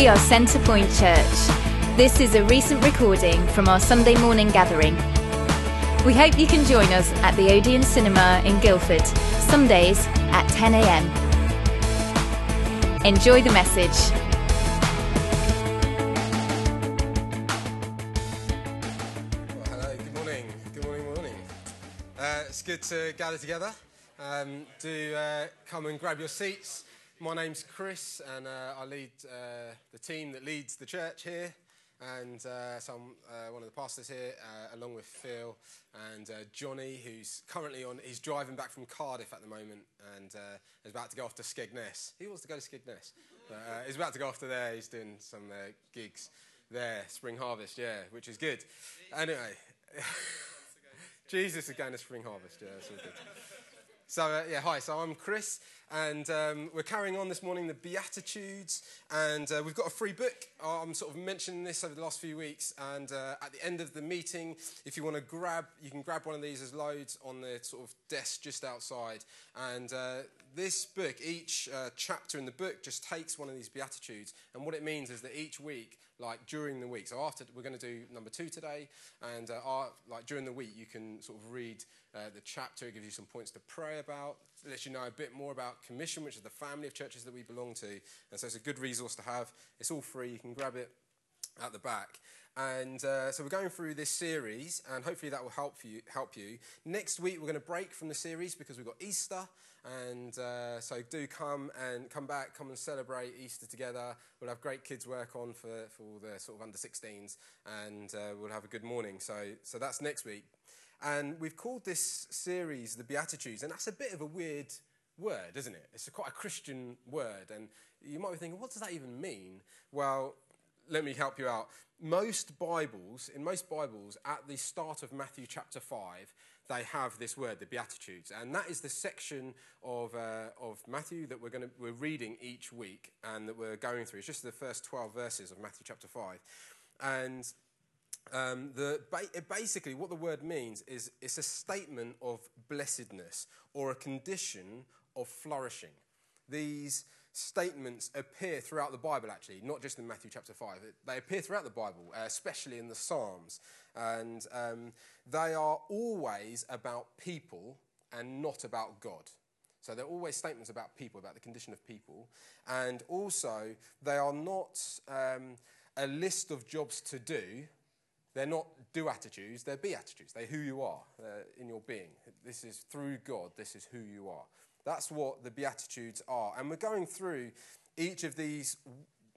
We are Centrepoint Church. This is a recent recording from our Sunday morning gathering. We hope you can join us at the Odeon Cinema in Guildford, Sundays at 10 a.m. Enjoy the message. Well, hello, good morning. Good morning, morning. Uh, it's good to gather together. Um, do uh, come and grab your seats. My name's Chris, and uh, I lead uh, the team that leads the church here. And uh, so I'm uh, one of the pastors here, uh, along with Phil and uh, Johnny, who's currently on. He's driving back from Cardiff at the moment, and is about to go off to Skegness. He wants to go to Skegness, but he's about to go off to there. He's doing some gigs there, Spring Harvest, yeah, which is good. Anyway, Jesus is going to Spring Harvest, yeah, that's all good. So, yeah, hi. So, I'm Chris, and um, we're carrying on this morning the Beatitudes, and uh, we've got a free book. I'm sort of mentioning this over the last few weeks, and uh, at the end of the meeting, if you want to grab, you can grab one of these. There's loads on the sort of desk just outside, and uh, this book, each uh, chapter in the book, just takes one of these Beatitudes, and what it means is that each week like during the week. So after we're going to do number two today, and uh, our, like during the week, you can sort of read uh, the chapter. It gives you some points to pray about. Lets you know a bit more about Commission, which is the family of churches that we belong to, and so it's a good resource to have. It's all free. You can grab it at the back. And uh, so we're going through this series, and hopefully that will help you. Help you. Next week we're going to break from the series because we've got Easter, and uh, so do come and come back, come and celebrate Easter together. We'll have great kids work on for, for all the sort of under 16s, and uh, we'll have a good morning. So so that's next week, and we've called this series the Beatitudes, and that's a bit of a weird word, isn't it? It's a quite a Christian word, and you might be thinking, what does that even mean? Well, let me help you out. Most Bibles, in most Bibles, at the start of Matthew chapter 5, they have this word, the Beatitudes. And that is the section of, uh, of Matthew that we're, gonna, we're reading each week and that we're going through. It's just the first 12 verses of Matthew chapter 5. And um, the, basically, what the word means is it's a statement of blessedness or a condition of flourishing. These statements appear throughout the Bible, actually, not just in Matthew chapter 5. They appear throughout the Bible, uh, especially in the Psalms. And um, they are always about people and not about God. So they're always statements about people, about the condition of people. And also, they are not um, a list of jobs to do. They're not do attitudes, they're be attitudes. They're who you are uh, in your being. This is through God, this is who you are. That's what the Beatitudes are. And we're going through each of these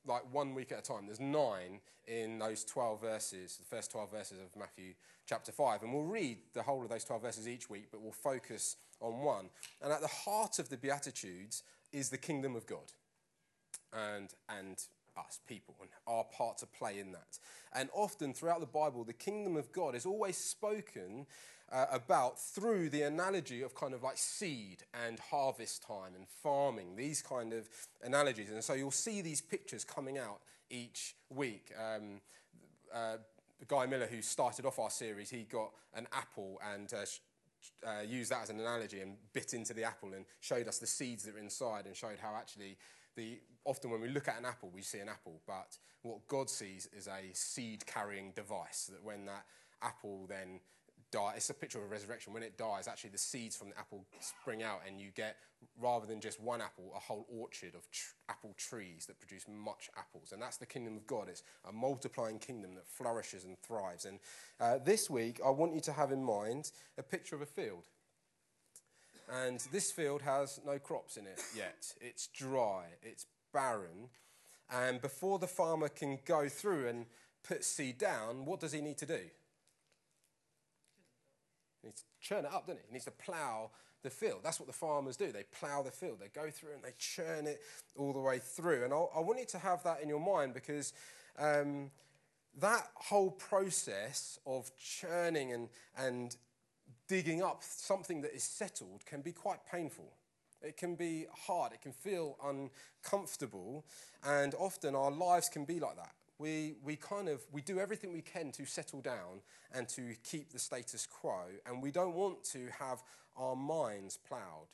like one week at a time. There's nine in those 12 verses, the first 12 verses of Matthew chapter 5. And we'll read the whole of those 12 verses each week, but we'll focus on one. And at the heart of the Beatitudes is the kingdom of God and, and us, people, and our part to play in that. And often throughout the Bible, the kingdom of God is always spoken uh, about through the analogy of kind of like seed and harvest time and farming, these kind of analogies. And so you'll see these pictures coming out each week. Um, uh, Guy Miller, who started off our series, he got an apple and uh, uh, used that as an analogy and bit into the apple and showed us the seeds that are inside and showed how actually the often when we look at an apple we see an apple but what god sees is a seed carrying device that when that apple then dies, It's a picture of a resurrection. When it dies, actually the seeds from the apple spring out, and you get, rather than just one apple, a whole orchard of tr- apple trees that produce much apples. And that's the kingdom of God. It's a multiplying kingdom that flourishes and thrives. And uh, this week, I want you to have in mind a picture of a field. And this field has no crops in it yet. It's dry, it's barren. And before the farmer can go through and put seed down, what does he need to do? He needs to churn it up, doesn't he? He needs to plough the field. That's what the farmers do. They plough the field. They go through and they churn it all the way through. And I'll, i want you to have that in your mind because um, that whole process of churning and, and digging up something that is settled can be quite painful. It can be hard. It can feel uncomfortable. And often our lives can be like that we, we kind of we do everything we can to settle down and to keep the status quo and we don't want to have our minds ploughed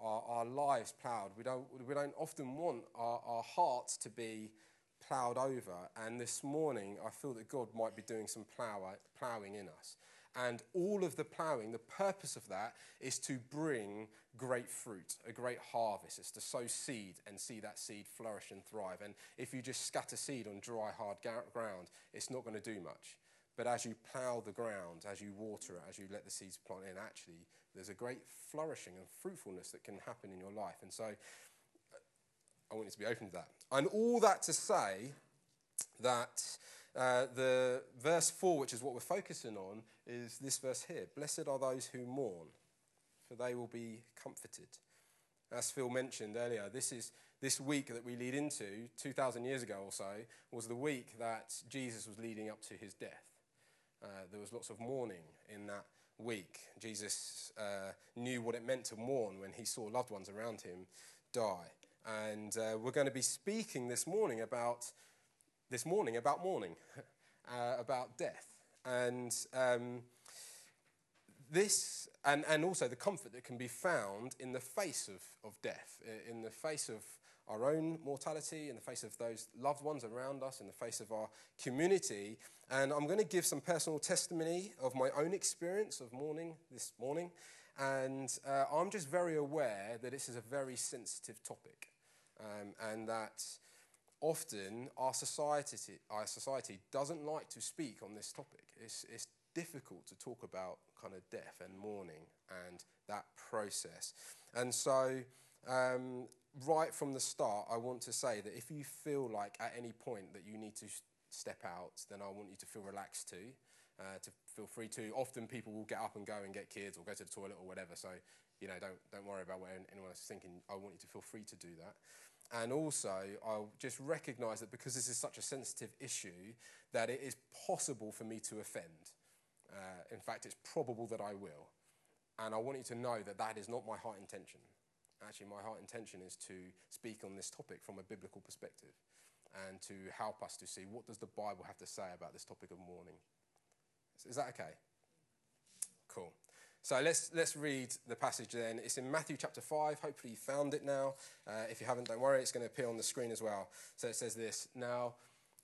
our, our lives ploughed we don't, we don't often want our, our hearts to be ploughed over. And this morning, I feel that God might be doing some plough, ploughing in us. And all of the ploughing, the purpose of that is to bring great fruit, a great harvest. It's to sow seed and see that seed flourish and thrive. And if you just scatter seed on dry, hard ground, it's not going to do much. But as you plough the ground, as you water it, as you let the seeds plant in, actually, there's a great flourishing and fruitfulness that can happen in your life. And so uh, I want you to be open to that. And all that to say that uh, the verse 4, which is what we're focusing on, is this verse here Blessed are those who mourn, for they will be comforted. As Phil mentioned earlier, this is this week that we lead into, 2,000 years ago or so, was the week that Jesus was leading up to his death. Uh, there was lots of mourning in that week. Jesus uh, knew what it meant to mourn when he saw loved ones around him die. And uh, we're going to be speaking this morning about this morning about mourning, uh, about death, and um, this, and, and also the comfort that can be found in the face of, of death, in the face of our own mortality, in the face of those loved ones around us, in the face of our community. And I'm going to give some personal testimony of my own experience of mourning this morning. And uh, I'm just very aware that this is a very sensitive topic um, and that often our society, our society doesn't like to speak on this topic. It's, it's difficult to talk about kind of death and mourning and that process. And so, um, right from the start, I want to say that if you feel like at any point that you need to step out, then I want you to feel relaxed too. Uh, to feel free to. Often people will get up and go and get kids or go to the toilet or whatever. So, you know, don't, don't worry about what anyone else is thinking. I want you to feel free to do that. And also, I'll just recognize that because this is such a sensitive issue, that it is possible for me to offend. Uh, in fact, it's probable that I will. And I want you to know that that is not my heart intention. Actually, my heart intention is to speak on this topic from a biblical perspective and to help us to see what does the Bible have to say about this topic of mourning. Is that okay? Cool. So let's, let's read the passage then. It's in Matthew chapter 5. Hopefully you found it now. Uh, if you haven't, don't worry, it's going to appear on the screen as well. So it says this Now,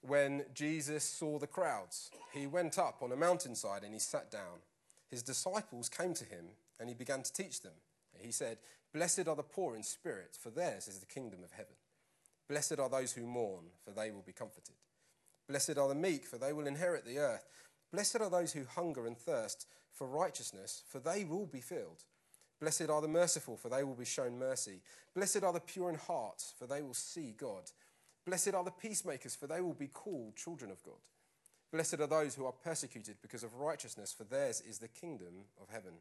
when Jesus saw the crowds, he went up on a mountainside and he sat down. His disciples came to him and he began to teach them. He said, Blessed are the poor in spirit, for theirs is the kingdom of heaven. Blessed are those who mourn, for they will be comforted. Blessed are the meek, for they will inherit the earth. Blessed are those who hunger and thirst for righteousness, for they will be filled. Blessed are the merciful, for they will be shown mercy. Blessed are the pure in heart, for they will see God. Blessed are the peacemakers, for they will be called children of God. Blessed are those who are persecuted because of righteousness, for theirs is the kingdom of heaven.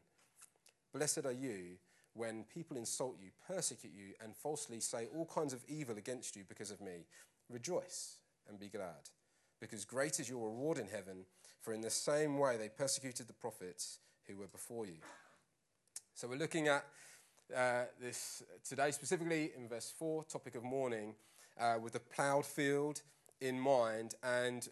Blessed are you when people insult you, persecute you, and falsely say all kinds of evil against you because of me. Rejoice and be glad, because great is your reward in heaven for in the same way they persecuted the prophets who were before you. So we're looking at uh, this today, specifically in verse 4, topic of mourning, uh, with the ploughed field in mind. And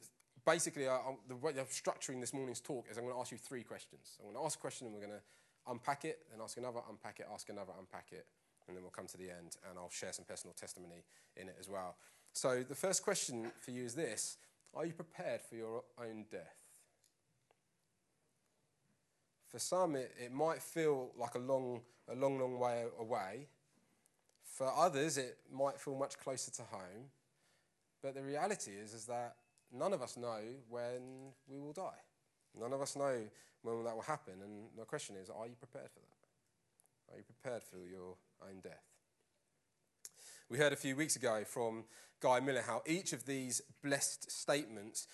basically, uh, the way I'm structuring this morning's talk is I'm going to ask you three questions. I'm going to ask a question and we're going to unpack it, then ask another, unpack it, ask another, unpack it, and then we'll come to the end and I'll share some personal testimony in it as well. So the first question for you is this Are you prepared for your own death? For some, it, it might feel like a long, a long, long way away. For others, it might feel much closer to home. But the reality is, is that none of us know when we will die. None of us know when that will happen. And the question is, are you prepared for that? Are you prepared for your own death? We heard a few weeks ago from Guy Miller how each of these blessed statements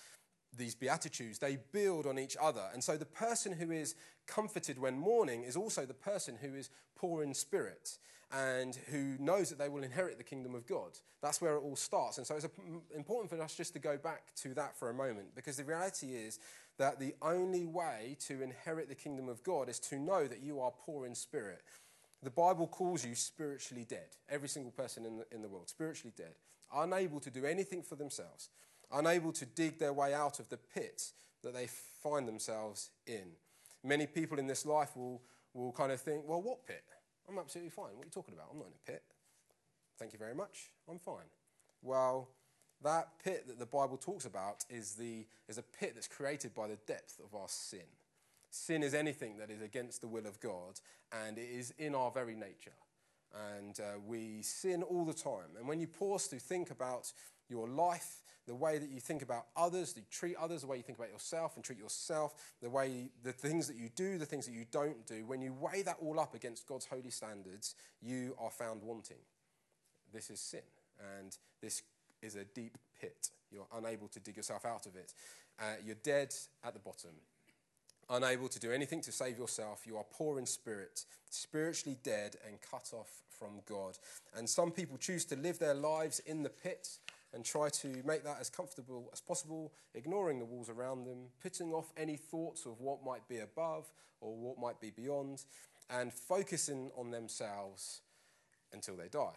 these Beatitudes, they build on each other. And so the person who is comforted when mourning is also the person who is poor in spirit and who knows that they will inherit the kingdom of God. That's where it all starts. And so it's important for us just to go back to that for a moment because the reality is that the only way to inherit the kingdom of God is to know that you are poor in spirit. The Bible calls you spiritually dead, every single person in the, in the world, spiritually dead, unable to do anything for themselves unable to dig their way out of the pit that they find themselves in. Many people in this life will, will kind of think, well, what pit? I'm absolutely fine. What are you talking about? I'm not in a pit. Thank you very much. I'm fine. Well, That pit that the Bible talks about is, the, is a pit that's created by the depth of our sin. Sin is anything that is against the will of God, and it is in our very nature. And uh, we sin all the time. And when you pause to think about your life, the way that you think about others, that you treat others, the way you think about yourself and treat yourself, the way the things that you do, the things that you don't do, when you weigh that all up against God's holy standards, you are found wanting. This is sin, and this is a deep pit. You're unable to dig yourself out of it. Uh, you're dead at the bottom, unable to do anything to save yourself. You are poor in spirit, spiritually dead, and cut off from God. And some people choose to live their lives in the pit and try to make that as comfortable as possible, ignoring the walls around them, putting off any thoughts of what might be above or what might be beyond, and focusing on themselves until they die.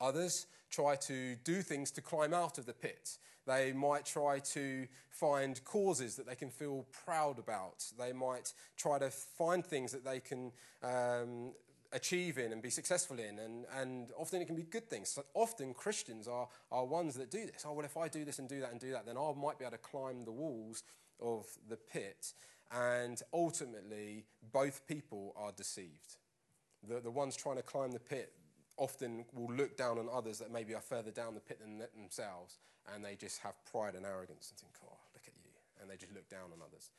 Others try to do things to climb out of the pit. They might try to find causes that they can feel proud about. They might try to find things that they can um, achieve in and be successful in. And, and often it can be good things. So often Christians are, are ones that do this. Oh, well, if I do this and do that and do that, then I might be able to climb the walls of the pit. And ultimately, both people are deceived. The, the ones trying to climb the pit often will look down on others that maybe are further down the pit than themselves, and they just have pride and arrogance and think, oh, look at you. And they just look down on others.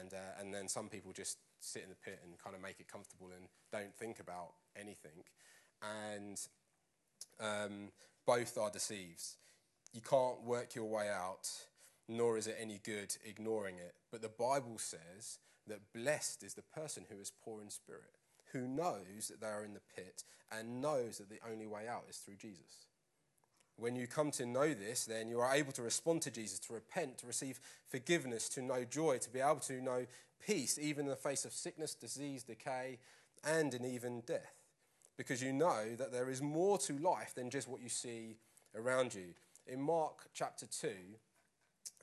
And, uh, and then some people just sit in the pit and kind of make it comfortable and don't think about anything. And um, both are deceives. You can't work your way out, nor is it any good ignoring it. But the Bible says that blessed is the person who is poor in spirit, who knows that they are in the pit and knows that the only way out is through Jesus. When you come to know this, then you are able to respond to Jesus, to repent, to receive forgiveness, to know joy, to be able to know peace, even in the face of sickness, disease, decay, and in even death. Because you know that there is more to life than just what you see around you. In Mark chapter 2,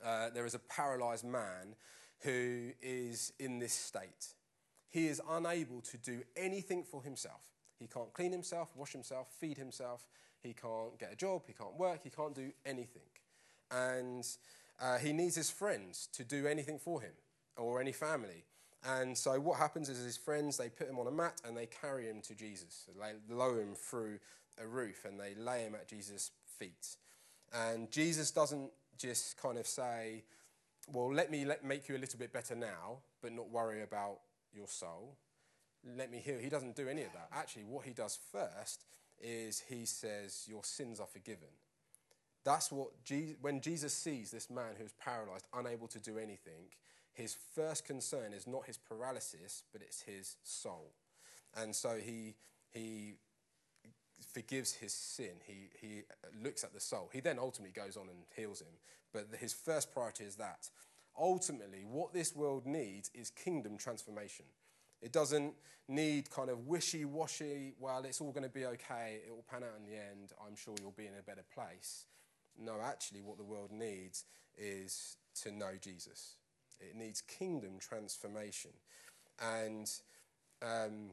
uh, there is a paralyzed man who is in this state. He is unable to do anything for himself. He can't clean himself, wash himself, feed himself. He can't get a job. He can't work. He can't do anything. And uh, he needs his friends to do anything for him or any family. And so what happens is his friends, they put him on a mat and they carry him to Jesus. They lower him through a roof and they lay him at Jesus' feet. And Jesus doesn't just kind of say, well, let me let, make you a little bit better now, but not worry about your soul. Let me heal. He doesn't do any of that. Actually, what he does first is he says, Your sins are forgiven. That's what, when Jesus sees this man who's paralyzed, unable to do anything, his first concern is not his paralysis, but it's his soul. And so he, he forgives his sin. He, he looks at the soul. He then ultimately goes on and heals him. But his first priority is that. Ultimately, what this world needs is kingdom transformation. It doesn't need kind of wishy washy, well, it's all going to be okay, it will pan out in the end, I'm sure you'll be in a better place. No, actually, what the world needs is to know Jesus. It needs kingdom transformation. And um,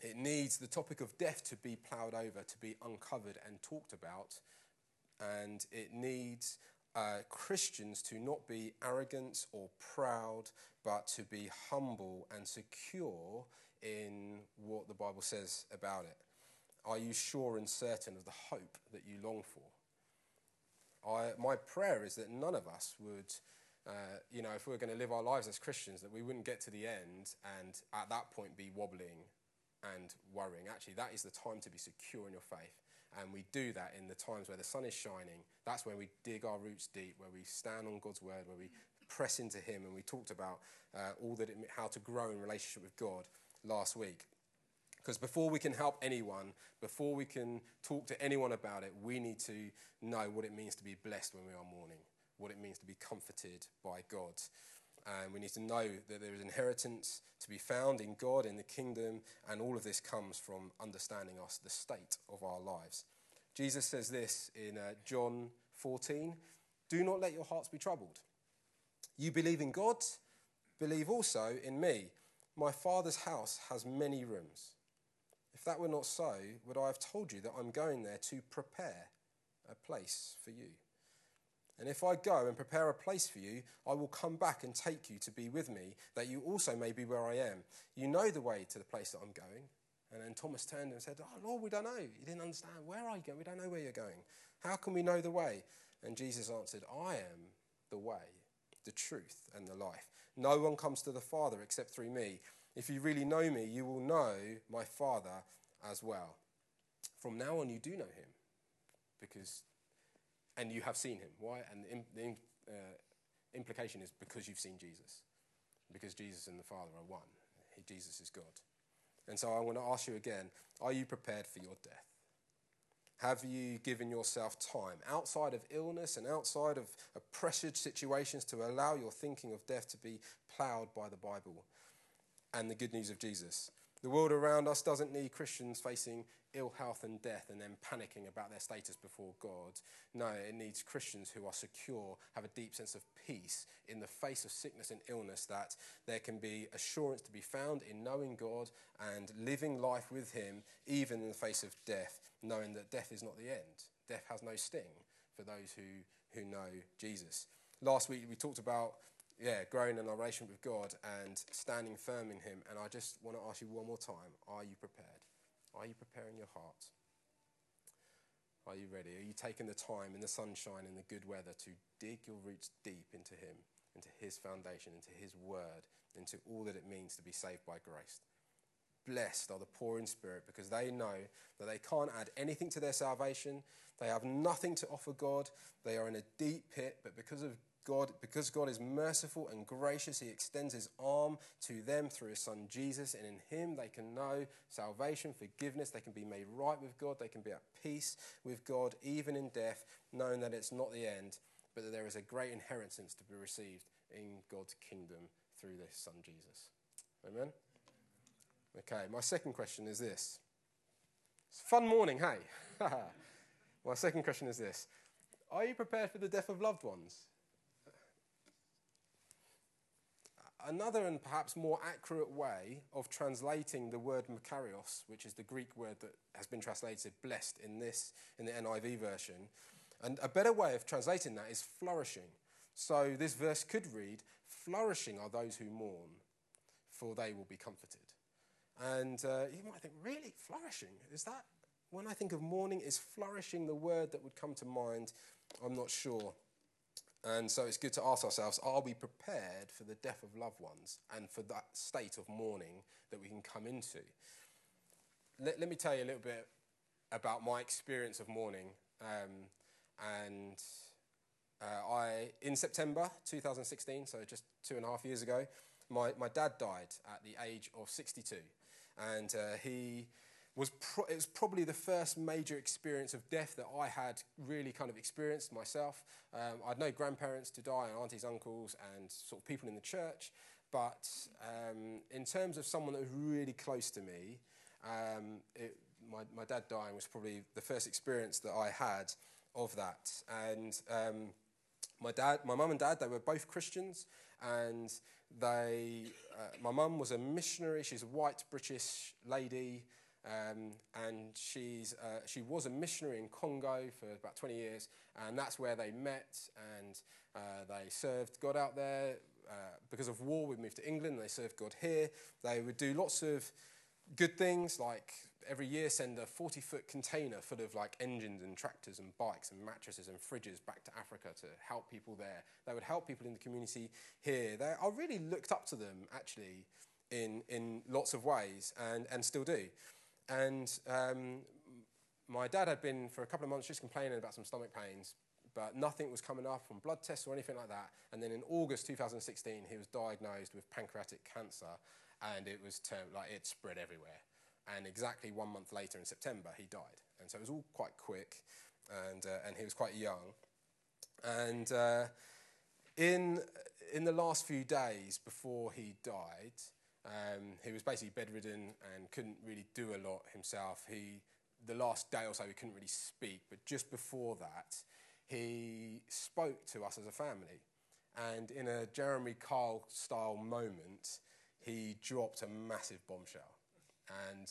it needs the topic of death to be ploughed over, to be uncovered and talked about. And it needs uh, Christians to not be arrogant or proud, but to be humble and secure in what the Bible says about it. Are you sure and certain of the hope that you long for? I, my prayer is that none of us would, uh, you know, if we are going to live our lives as Christians, that we wouldn't get to the end and at that point be wobbling and worrying. Actually, that is the time to be secure in your faith. And we do that in the times where the sun is shining. That's when we dig our roots deep, where we stand on God's word, where we press into Him. And we talked about uh, all that it, how to grow in relationship with God last week. Because before we can help anyone, before we can talk to anyone about it, we need to know what it means to be blessed when we are mourning, what it means to be comforted by God. And we need to know that there is inheritance to be found in God, in the kingdom, and all of this comes from understanding us, the state of our lives. Jesus says this in uh, John 14 Do not let your hearts be troubled. You believe in God, believe also in me. My Father's house has many rooms. If that were not so, would I have told you that I'm going there to prepare a place for you? And if I go and prepare a place for you, I will come back and take you to be with me, that you also may be where I am. You know the way to the place that I'm going. And then Thomas turned and said, Oh, Lord, we don't know. You didn't understand. Where are you going? We don't know where you're going. How can we know the way? And Jesus answered, I am the way, the truth, and the life. No one comes to the Father except through me. If you really know me, you will know my Father as well. From now on, you do know him because, and you have seen him. Why? And the, the uh, implication is because you've seen Jesus, because Jesus and the Father are one. He, Jesus is God. And so I want to ask you again are you prepared for your death? Have you given yourself time outside of illness and outside of, pressured situations to allow your thinking of death to be ploughed by the Bible and the good news of Jesus? The world around us doesn't need Christians facing ill health and death and then panicking about their status before God. No, it needs Christians who are secure, have a deep sense of peace in the face of sickness and illness, that there can be assurance to be found in knowing God and living life with Him, even in the face of death, knowing that death is not the end. Death has no sting for those who, who know Jesus. Last week we talked about yeah, growing in our relationship with God and standing firm in Him. And I just want to ask you one more time are you prepared? Are you preparing your heart? Are you ready? Are you taking the time in the sunshine and the good weather to dig your roots deep into Him, into His foundation, into His word, into all that it means to be saved by grace? Blessed are the poor in spirit because they know that they can't add anything to their salvation. They have nothing to offer God. They are in a deep pit, but because of God, because God is merciful and gracious, He extends His arm to them through His Son Jesus, and in Him they can know salvation, forgiveness, they can be made right with God, they can be at peace with God, even in death, knowing that it's not the end, but that there is a great inheritance to be received in God's kingdom through this Son Jesus. Amen? Okay, my second question is this. It's fun morning, hey? my second question is this Are you prepared for the death of loved ones? Another and perhaps more accurate way of translating the word makarios, which is the Greek word that has been translated blessed in this, in the NIV version, and a better way of translating that is flourishing. So this verse could read, Flourishing are those who mourn, for they will be comforted. And uh, you might think, really? Flourishing? Is that, when I think of mourning, is flourishing the word that would come to mind? I'm not sure. And so it's good to ask ourselves are we prepared for the death of loved ones and for that state of mourning that we can come into? Let, let me tell you a little bit about my experience of mourning. Um, and uh, I, in September 2016, so just two and a half years ago, my, my dad died at the age of 62. And uh, he was pro- it was probably the first major experience of death that I had really kind of experienced myself. Um, I'd no grandparents to die, and aunties, uncles, and sort of people in the church. But um, in terms of someone that was really close to me, um, it, my, my dad dying was probably the first experience that I had of that. And um, my dad, my mum and dad, they were both Christians, and they, uh, my mum was a missionary. She's a white British lady. Um, and she's, uh, she was a missionary in Congo for about 20 years, and that's where they met, and uh, they served God out there. Uh, because of war, we moved to England, they served God here. They would do lots of good things, like every year send a 40 foot container full of like engines and tractors and bikes and mattresses and fridges back to Africa to help people there. They would help people in the community here. They, I really looked up to them actually in, in lots of ways and, and still do. And um, my dad had been for a couple of months just complaining about some stomach pains, but nothing was coming up from blood tests or anything like that. And then in August 2016, he was diagnosed with pancreatic cancer, and it was like it spread everywhere. And exactly one month later, in September, he died. And so it was all quite quick, and uh, and he was quite young. And uh, in in the last few days before he died, um, he was basically bedridden and couldn't really do a lot himself. He, the last day or so, he couldn't really speak, but just before that, he spoke to us as a family. And in a Jeremy Kyle style moment, he dropped a massive bombshell. And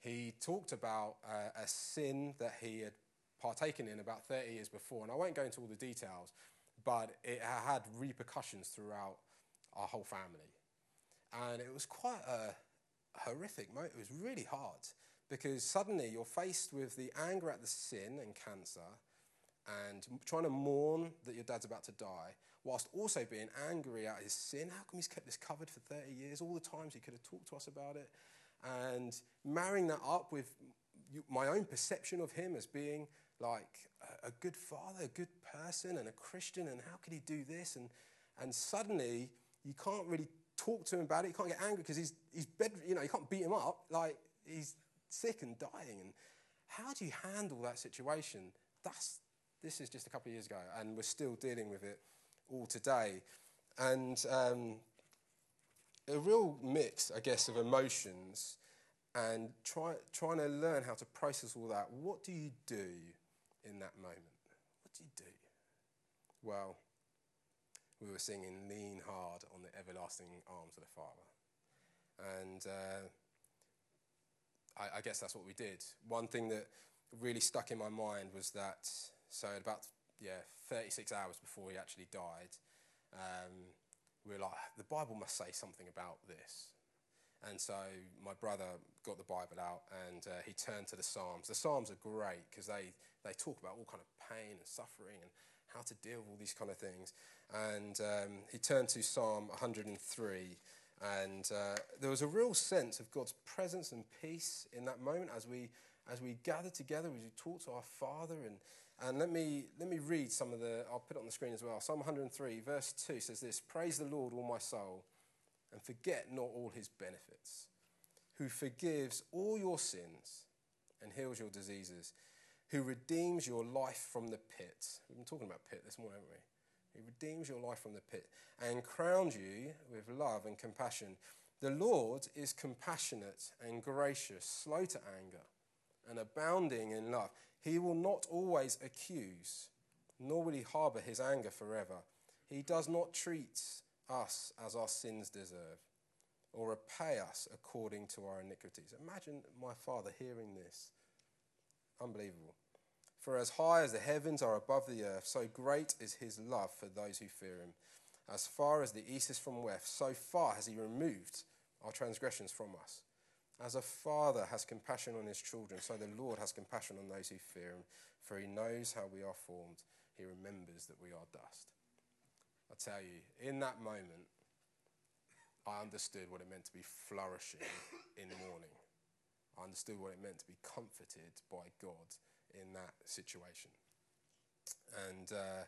he talked about uh, a sin that he had partaken in about 30 years before. And I won't go into all the details, but it had repercussions throughout our whole family. And it was quite a horrific moment. It was really hard because suddenly you're faced with the anger at the sin and cancer and trying to mourn that your dad's about to die, whilst also being angry at his sin. How come he's kept this covered for 30 years? All the times he could have talked to us about it. And marrying that up with my own perception of him as being like a, good father, a good person, and a Christian, and how could he do this? And, and suddenly you can't really talk to him about it. You can't get angry because he's, he's bed, you know, you can't beat him up. Like he's sick and dying. And how do you handle that situation? That's, this is just a couple of years ago, and we're still dealing with it all today. And um, a real mix, I guess, of emotions and try, trying to learn how to process all that. What do you do in that moment? What do you do? Well, we were singing Lean Hard on the Everlasting Arms of the Father. And uh, I, I, guess that's what we did. One thing that really stuck in my mind was that, so about yeah, 36 hours before he actually died, um, we were like, the Bible must say something about this. And so my brother got the Bible out and uh, he turned to the Psalms. The Psalms are great because they, they talk about all kind of pain and suffering and how to deal with all these kind of things. And um, he turned to Psalm 103 and uh, there was a real sense of God's presence and peace in that moment as we, as we gathered together, as we talked to our Father. And, and let, me, let me read some of the, I'll put it on the screen as well. Psalm 103, verse 2 says this Praise the Lord, all my soul, and forget not all his benefits, who forgives all your sins and heals your diseases, who redeems your life from the pit. We've been talking about pit this morning, haven't we? He redeems your life from the pit and crowns you with love and compassion. The Lord is compassionate and gracious, slow to anger, and abounding in love. He will not always accuse, nor will he harbor his anger forever. He does not treat us as our sins deserve, or repay us according to our iniquities. Imagine my father hearing this. Unbelievable. For as high as the heavens are above the earth, so great is his love for those who fear him. As far as the east is from west, so far has he removed our transgressions from us. As a father has compassion on his children, so the Lord has compassion on those who fear him. For he knows how we are formed, he remembers that we are dust. I tell you, in that moment, I understood what it meant to be flourishing in mourning. I understood what it meant to be comforted by God in that situation. And uh,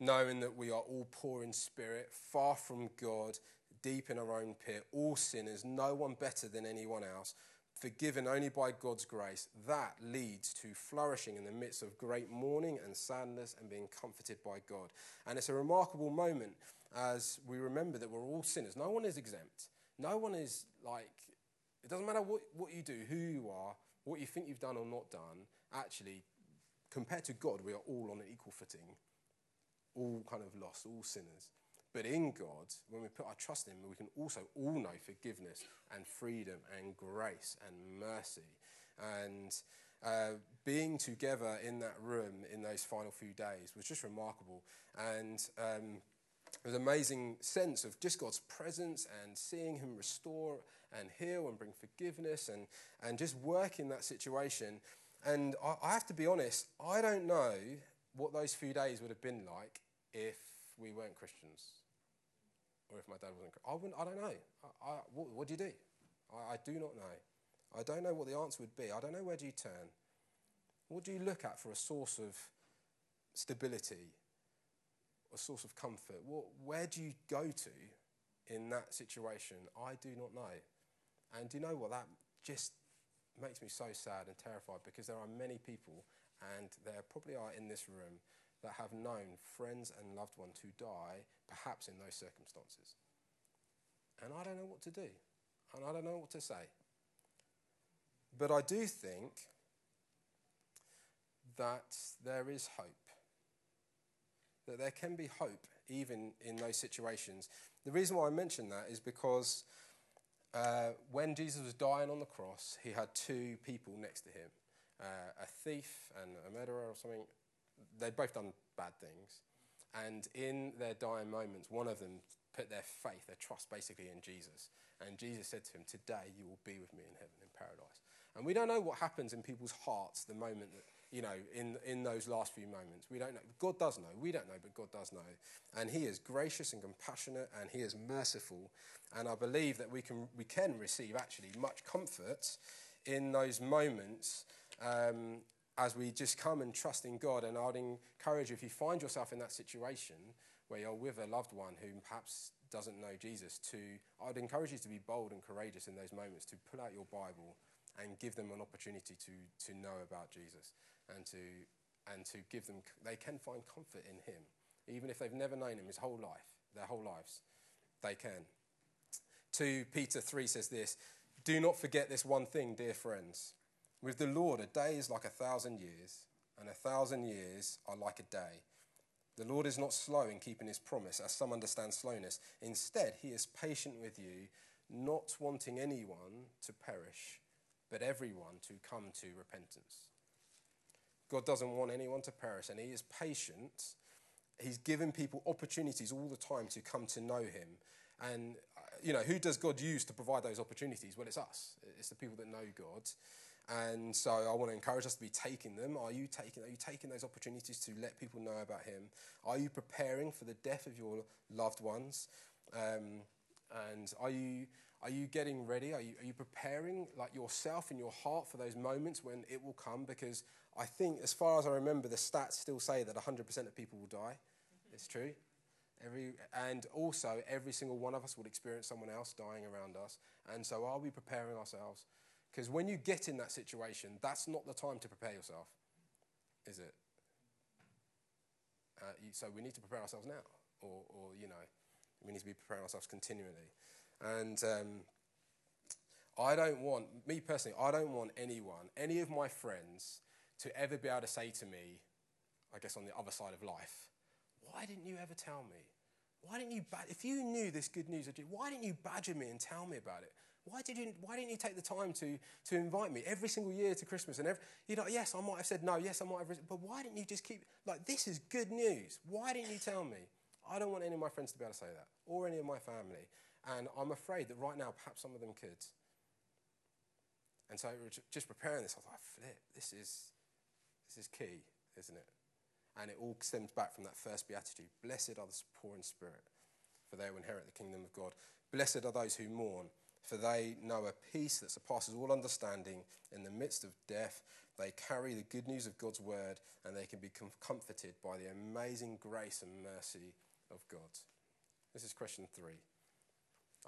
knowing that we are all poor in spirit, far from God, deep in our own pit, all sinners, no one better than anyone else, forgiven only by God's grace, that leads to flourishing in the midst of great mourning and sadness and being comforted by God. And it's a remarkable moment as we remember that we're all sinners. No one is exempt. No one is like, it doesn't matter what, what you do, who you are, what you think you've done or not done, actually, compared to God, we are all on an equal footing, all kind of lost, all sinners. But in God, when we put our trust in Him, we can also all know forgiveness and freedom and grace and mercy. And uh, being together in that room in those final few days was just remarkable. And um, was an amazing sense of just God's presence and seeing Him restore and heal and bring forgiveness and, and just work in that situation. And I, I have to be honest, I don't know what those few days would have been like if we weren't Christians or if my dad wasn't. I, wouldn't, I don't know. I, I, what, what, do you do? I, I do not know. I don't know what the answer would be. I don't know where do you turn. What do you look at for a source of stability, a source of comfort? What, where do you go to in that situation? I do not know. And do you know what? That just makes me so sad and terrified because there are many people, and there probably are in this room, that have known friends and loved ones who die, perhaps in those circumstances. And I don't know what to do, and I don't know what to say. But I do think that there is hope, that there can be hope even in those situations. The reason why I mention that is because uh, when Jesus was dying on the cross, he had two people next to him uh, a thief and a murderer or something. They'd both done bad things. And in their dying moments, one of them put their faith, their trust basically in Jesus. And Jesus said to him, Today you will be with me in heaven, in paradise. And we don't know what happens in people's hearts the moment that, you know, in, in those last few moments. We don't know. God does know. We don't know, but God does know. And He is gracious and compassionate and He is merciful. And I believe that we can, we can receive actually much comfort in those moments um, as we just come and trust in God. And I'd encourage you, if you find yourself in that situation where you're with a loved one who perhaps doesn't know Jesus, to I'd encourage you to be bold and courageous in those moments, to pull out your Bible and give them an opportunity to, to know about Jesus and to, and to give them, they can find comfort in Him. Even if they've never known Him his whole life, their whole lives, they can. 2 Peter 3 says this Do not forget this one thing, dear friends. With the Lord, a day is like a thousand years, and a thousand years are like a day. The Lord is not slow in keeping his promise, as some understand slowness. Instead, he is patient with you, not wanting anyone to perish, but everyone to come to repentance. God doesn't want anyone to perish, and he is patient. He's given people opportunities all the time to come to know him. And, uh, you know, who does God use to provide those opportunities? Well, it's us, it's the people that know God. And so I want to encourage us to be taking them. Are you taking, are you taking those opportunities to let people know about Him? Are you preparing for the death of your loved ones? Um, and are you, are you getting ready? Are you, are you preparing like yourself and your heart for those moments when it will come? Because I think, as far as I remember, the stats still say that 100% of people will die. It's true. Every, and also, every single one of us will experience someone else dying around us. And so, are we preparing ourselves? Because when you get in that situation, that's not the time to prepare yourself, is it? Uh, you, so we need to prepare ourselves now, or, or, you know, we need to be preparing ourselves continually. And um, I don't want, me personally, I don't want anyone, any of my friends, to ever be able to say to me, I guess on the other side of life, why didn't you ever tell me? Why didn't you, if you knew this good news, why didn't you badger me and tell me about it? Why, did you, why didn't you take the time to, to invite me every single year to Christmas? And every, you know, yes, I might have said no, yes, I might have, but why didn't you just keep, like, this is good news. Why didn't you tell me? I don't want any of my friends to be able to say that, or any of my family. And I'm afraid that right now, perhaps some of them could. And so, just preparing this, I was like, flip, this is, this is key, isn't it? And it all stems back from that first beatitude Blessed are the poor in spirit, for they will inherit the kingdom of God. Blessed are those who mourn for they know a peace that surpasses all understanding in the midst of death. They carry the good news of God's word and they can be comforted by the amazing grace and mercy of God. This is question three.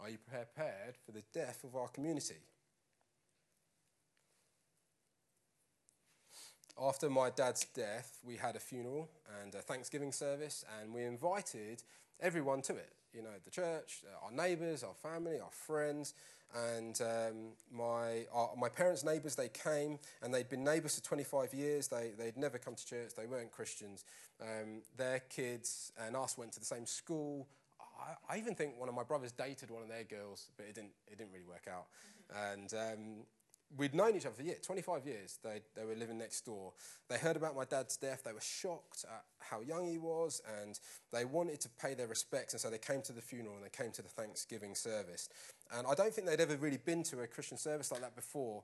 Are you prepared for the death of our community? After my dad's death, we had a funeral and a Thanksgiving service, and we invited everyone to it you know, the church, uh, our neighbours, our family, our friends. And um, my, our, my parents' neighbours, they came and they'd been neighbours for 25 years. They, they'd never come to church, they weren't Christians. Um, their kids and us went to the same school. I, I, even think one of my brothers dated one of their girls, but it didn't, it didn't really work out. Mm-hmm. And um, we'd known each other for years, 25 years. They, they were living next door. They heard about my dad's death. They were shocked at how young he was, and they wanted to pay their respects. And so they came to the funeral and they came to the Thanksgiving service. And I don't think they'd ever really been to a Christian service like that before.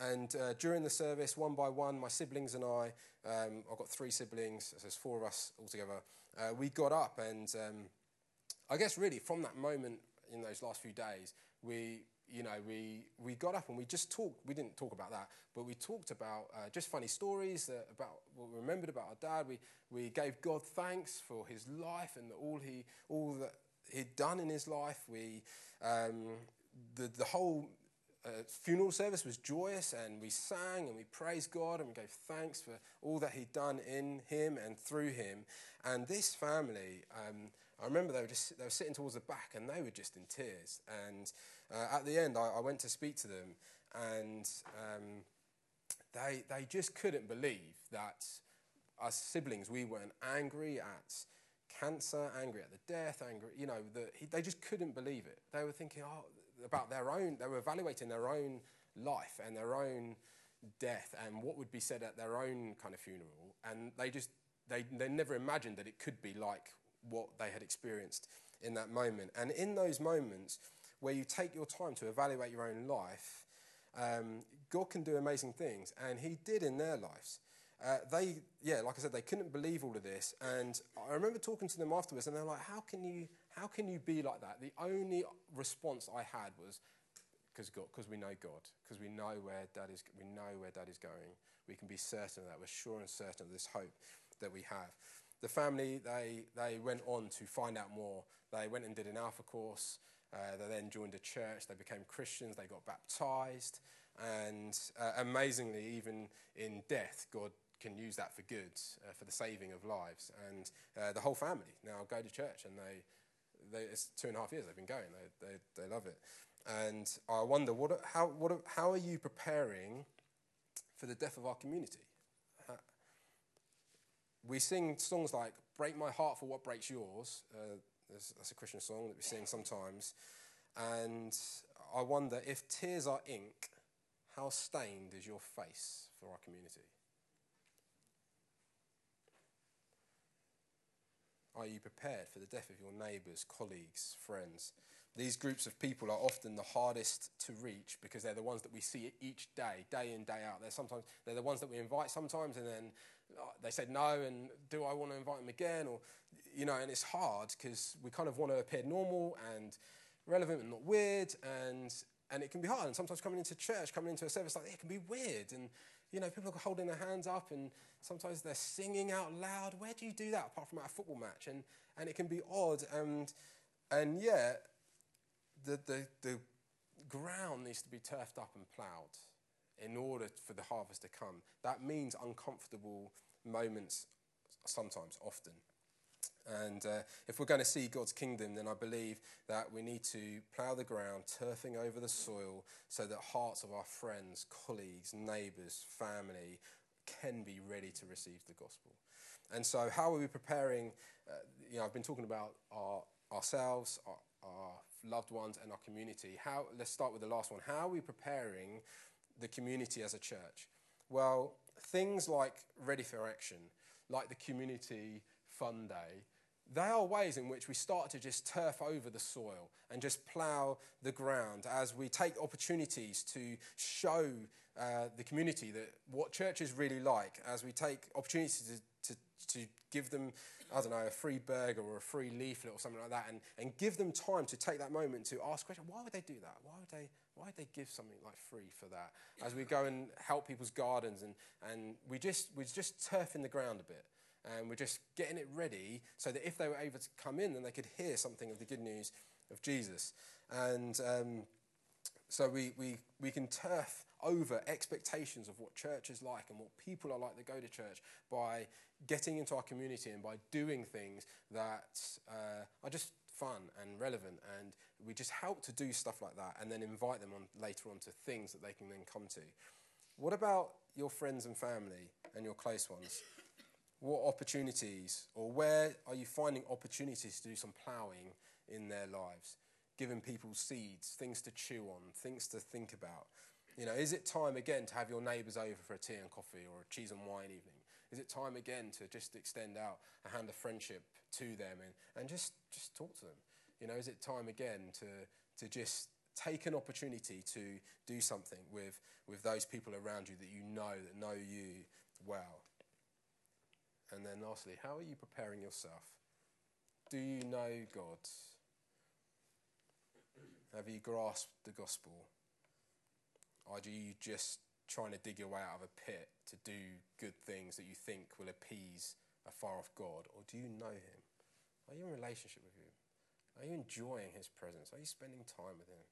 And uh, during the service, one by one, my siblings and I, um, I've got three siblings, so there's four of us altogether, uh, we got up. And um, I guess really from that moment in those last few days, we, you know, we, we got up and we just talked. We didn't talk about that, but we talked about uh, just funny stories uh, about what we remembered about our dad. We, we gave God thanks for his life and all, he, all that he'd done in his life. We, um, the, the whole uh, funeral service was joyous and we sang and we praised God and we gave thanks for all that he'd done in him and through him. And this family, um, I remember they were just they were sitting towards the back and they were just in tears. And uh, at the end, I, I, went to speak to them, and um, they they just couldn't believe that us siblings we weren't angry at cancer, angry at the death, angry. You know, the, he, they just couldn't believe it. They were thinking oh, about their own. They were evaluating their own life and their own death and what would be said at their own kind of funeral, and they just they, they never imagined that it could be like what they had experienced in that moment. And in those moments where you take your time to evaluate your own life, um, God can do amazing things, and He did in their lives. Uh, they, yeah, like I said, they couldn't believe all of this, and I remember talking to them afterwards, and they're like, "How can you, how can you be like that?" The only response I had was, "Because God, because we know God, because we know where Dad is, we know where Dad is going. We can be certain of that. We're sure and certain of this hope that we have." The family, they, they went on to find out more. They went and did an Alpha course. Uh, they then joined a church, they became Christians, they got baptized, and uh, amazingly, even in death, God can use that for good, uh, for the saving of lives. And uh, the whole family now go to church, and they, they, it's two and a half years they've been going, they, they, they love it. And I wonder, what, how, what, how are you preparing for the death of our community? we sing songs like Break My Heart for What Breaks Yours. That's a Christian song that we sing sometimes. And I wonder if tears are ink, how stained is your face for our community? Are you prepared for the death of your neighbours, colleagues, friends? These groups of people are often the hardest to reach because they're the ones that we see each day, day in, day out. They're sometimes they're the ones that we invite sometimes, and then uh, they said no, and do I want to invite them again? Or you know, and it's hard because we kind of want to appear normal and relevant and not weird, and and it can be hard. And sometimes coming into church, coming into a service like that, it can be weird. And you know, people are holding their hands up, and sometimes they're singing out loud. Where do you do that apart from at a football match? And and it can be odd. And and yeah, the the the ground needs to be turfed up and ploughed in order for the harvest to come. That means uncomfortable moments sometimes, often. And uh, if we're going to see God's kingdom, then I believe that we need to plough the ground, turfing over the soil, so that hearts of our friends, colleagues, neighbours, family can be ready to receive the gospel. And so, how are we preparing? Uh, you know, I've been talking about our, ourselves, our, our loved ones, and our community. How? Let's start with the last one. How are we preparing the community as a church? Well, things like Ready for Action, like the Community Fun Day, they are ways in which we start to just turf over the soil and just plough the ground as we take opportunities to show uh, the community that what church is really like, as we take opportunities to, to, to give them, I don't know, a free burger or a free leaflet or something like that, and, and give them time to take that moment to ask questions. Why would they do that? Why would they, why would they give something like free for that? As we go and help people's gardens, and, and we just, we're just turfing the ground a bit and we're just getting it ready so that if they were able to come in, then they could hear something of the good news of Jesus. And um, so we, we, we can turf over expectations of what church is like and what people are like that go to church by getting into our community and by doing things that uh, are just fun and relevant. And we just help to do stuff like that and then invite them on later on to things that they can then come to. What about your friends and family and your close ones? What opportunities or where are you finding opportunities to do some ploughing in their lives? Giving people seeds, things to chew on, things to think about. You know, is it time again to have your neighbours over for a tea and coffee or a cheese and wine evening? Is it time again to just extend out a hand of friendship to them and, and just, just talk to them? You know, is it time again to, to just take an opportunity to do something with, with those people around you that you know, that know you well? And then lastly, how are you preparing yourself? Do you know God? Have you grasped the gospel? Or do you just trying to dig your way out of a pit to do good things that you think will appease a far off God? Or do you know Him? Are you in relationship with Him? Are you enjoying His presence? Are you spending time with Him?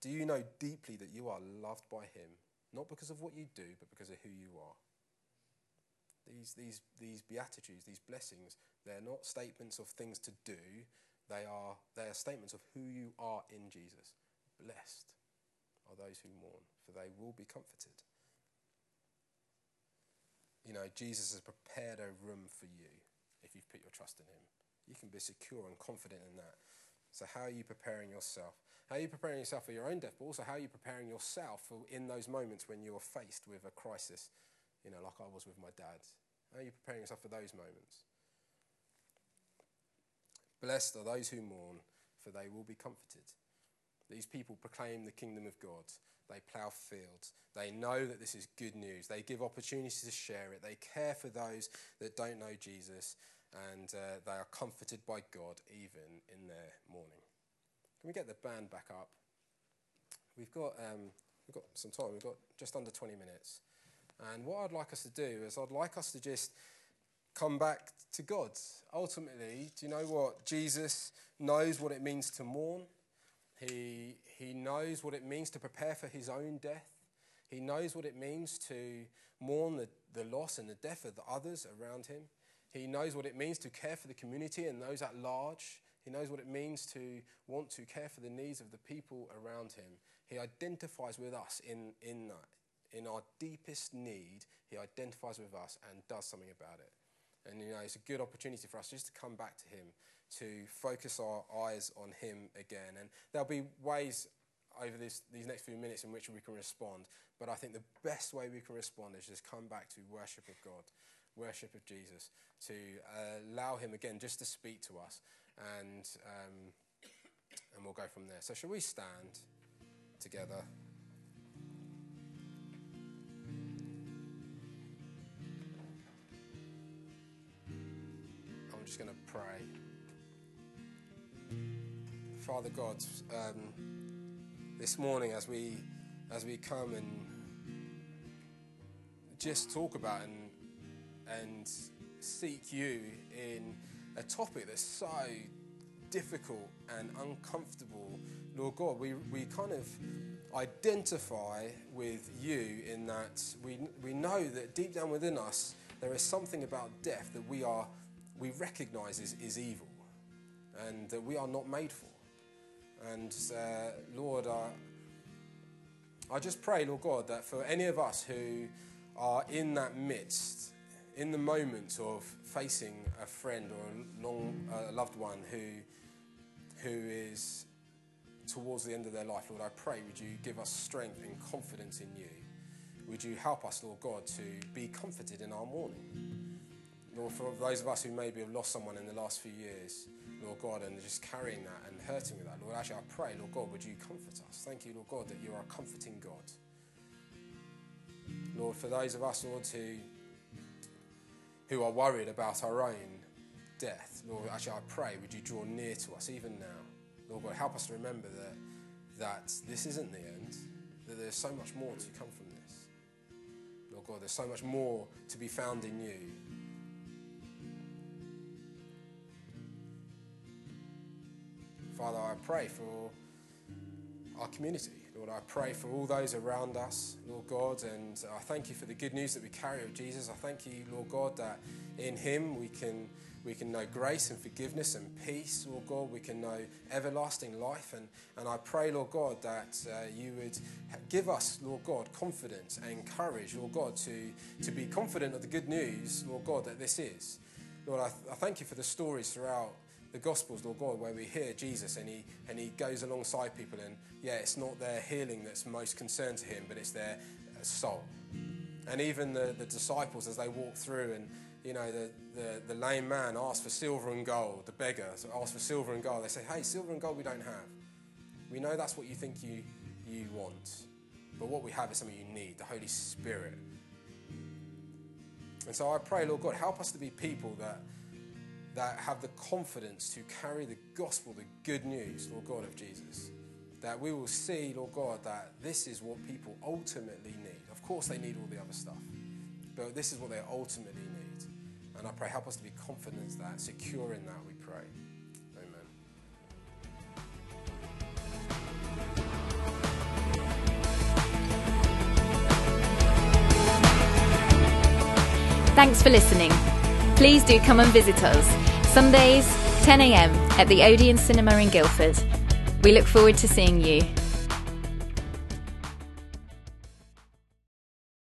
do you know deeply that you are loved by Him, not because of what you do, but because of who you are? These, these, these beatitudes, these blessings, they're not statements of things to do, they are, they are statements of who you are in Jesus. Blessed are those who mourn, for they will be comforted. You know, Jesus has prepared a room for you if you've put your trust in him. You can be secure and confident in that. So, how are you preparing yourself? How are you preparing yourself for your own death, but also how are you preparing yourself for in those moments when you're faced with a crisis you know, like I was with my dad? How are you preparing yourself for those moments? Blessed are those who mourn, for they will be comforted. These people proclaim the kingdom of God. They plough fields. They know that this is good news. They give opportunities to share it. They care for those that don't know Jesus, and uh, they are comforted by God even in their mourning. Can we get the band back up? We've got, um, we've got some time. We've got just under 20 minutes. And what I'd like us to do is, I'd like us to just come back to God. Ultimately, do you know what? Jesus knows what it means to mourn. He, he knows what it means to prepare for his own death. He knows what it means to mourn the, the loss and the death of the others around him. He knows what it means to care for the community and those at large. He knows what it means to want to care for the needs of the people around him. He identifies with us in, in that. In our deepest need, he identifies with us and does something about it. And you know, it's a good opportunity for us just to come back to him, to focus our eyes on him again. And there'll be ways over this, these next few minutes in which we can respond. But I think the best way we can respond is just come back to worship of God, worship of Jesus, to uh, allow him again just to speak to us. And, um, and we'll go from there. So, shall we stand together? Just going to pray. Father God, um, this morning as we as we come and just talk about and and seek you in a topic that's so difficult and uncomfortable, Lord God, we, we kind of identify with you in that we, we know that deep down within us there is something about death that we are we recognize is, is evil and that we are not made for. And uh, Lord, uh, I just pray, Lord God, that for any of us who are in that midst, in the moment of facing a friend or a long uh, loved one who, who is towards the end of their life, Lord, I pray, would you give us strength and confidence in you? Would you help us, Lord God, to be comforted in our mourning? Lord, for those of us who maybe have lost someone in the last few years, Lord God, and just carrying that and hurting with that, Lord, actually, I pray, Lord God, would you comfort us? Thank you, Lord God, that you are a comforting God. Lord, for those of us, Lord, who, who are worried about our own death, Lord, actually, I pray, would you draw near to us even now? Lord God, help us to remember that, that this isn't the end, that there's so much more to come from this. Lord God, there's so much more to be found in you. Father, I pray for our community. Lord, I pray for all those around us, Lord God, and I thank you for the good news that we carry of Jesus. I thank you, Lord God, that in Him we can we can know grace and forgiveness and peace, Lord God. We can know everlasting life. And, and I pray, Lord God, that uh, you would give us, Lord God, confidence and courage, Lord God, to, to be confident of the good news, Lord God, that this is. Lord, I, I thank you for the stories throughout the Gospels, Lord God, where we hear Jesus and he, and he goes alongside people, and yeah, it's not their healing that's most concerned to him, but it's their uh, soul. And even the, the disciples, as they walk through, and you know, the, the, the lame man asks for silver and gold, the beggar asks for silver and gold. They say, hey, silver and gold we don't have. We know that's what you think you, you want, but what we have is something you need the Holy Spirit. And so I pray, Lord God, help us to be people that that have the confidence to carry the gospel, the good news, Lord God, of Jesus. That we will see, Lord God, that this is what people ultimately need. Of course, they need all the other stuff, but this is what they ultimately need. And I pray, help us to be confident that, secure in that, we pray. Amen. Thanks for listening. Please do come and visit us Sundays, 10am at the Odeon Cinema in Guildford. We look forward to seeing you.